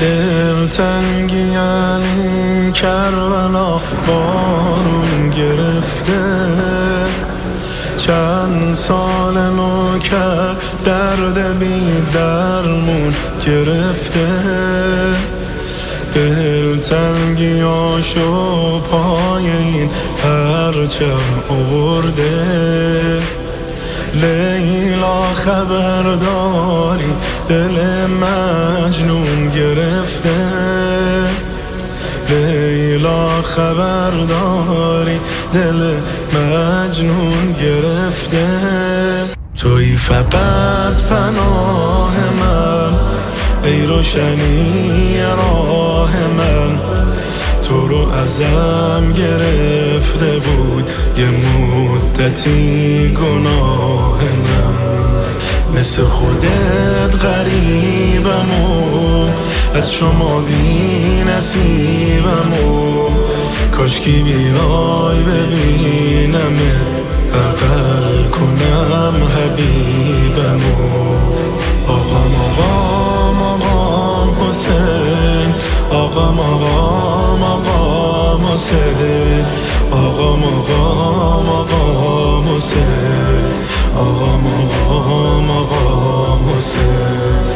دلتنگی یعنی کربلا بارون گرفته. چند سال نوکر درد بی درمون گرفته. دلتنگی آشو پای این پرچم آورده. لیلا خبرداری دل مجنون گرفته. لیلا خبرداری دل مجنون گرفته. توی فقط پناه من ای روشنی راه من. تو رو ازم گرفته بود یه مدتی گناه من. مثل خودت غریبم و از شما بی نصیبم و کاشکی بیای ببینمت بغل کنم حبیبم و آقام آقام آقام حسین. آقام آقام آقام حسین. آقام آقام آقام حسین. آقام آقام آقام حسین.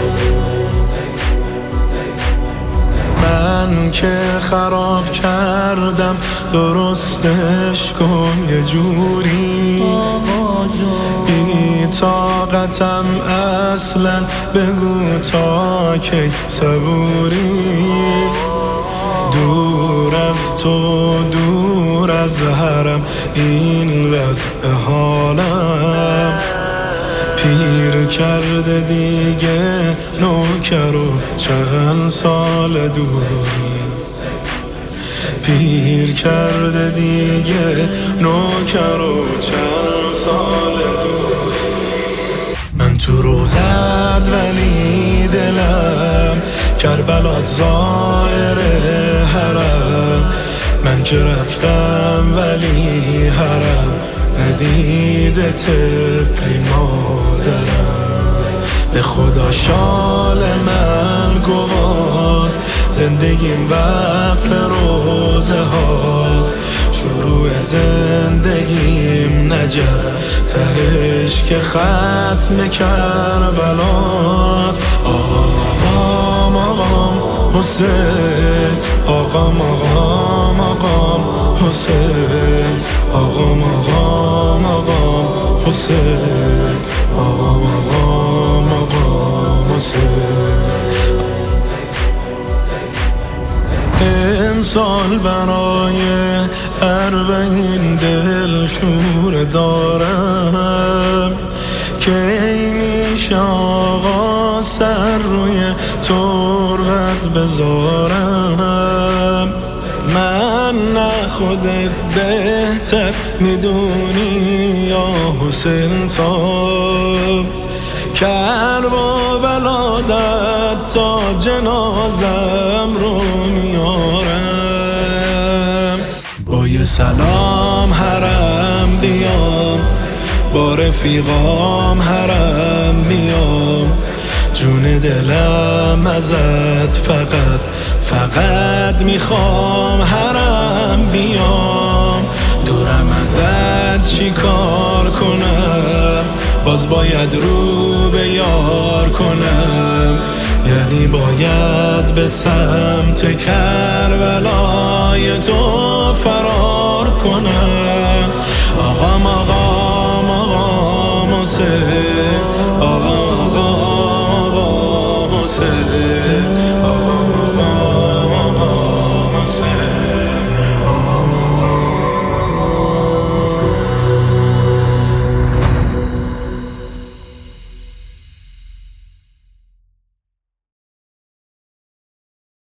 که خراب کردم درستش کن یه جوری. طاقتم اصلا بگو تا کی صبوری. دور از تو دور از حرم این وضع حالم. پیر کرده دیگه نوکر و چند سال دوری پیر کرده دیگه نوکر و چند سال دوری من تو روزد ولی دلم کربلا زائر حرم. من که رفتم ولی حرم ندیده طفلی مادرم. به خدا شال من گواست زندگیم وقت روزه هاست. شروع زندگیم نجف. تهش که ختم کربلاست. آقام آقام حسین. آقام آقام آقام حسین. آقام آقام آقام حسین. آقام آقام آقام حسین. امسال برای اربعین دل شور دارم. که میشه آقا سر روی تربت بذارم؟ من نه خودت بهتر می‌دونی یا حسین تو. و تا جنازم رو میارم. سلام حرم بیام با رفیقام حرم بیام. جون دلم ازت فقط فقط می‌خوام حرم بیام. دورم ازت چی کار کنم؟ باز باید رو به یار کنم. یعنی باید به سمت کربلای تو فرار کنن آقام آقام آقام حسین آقام آقام آقام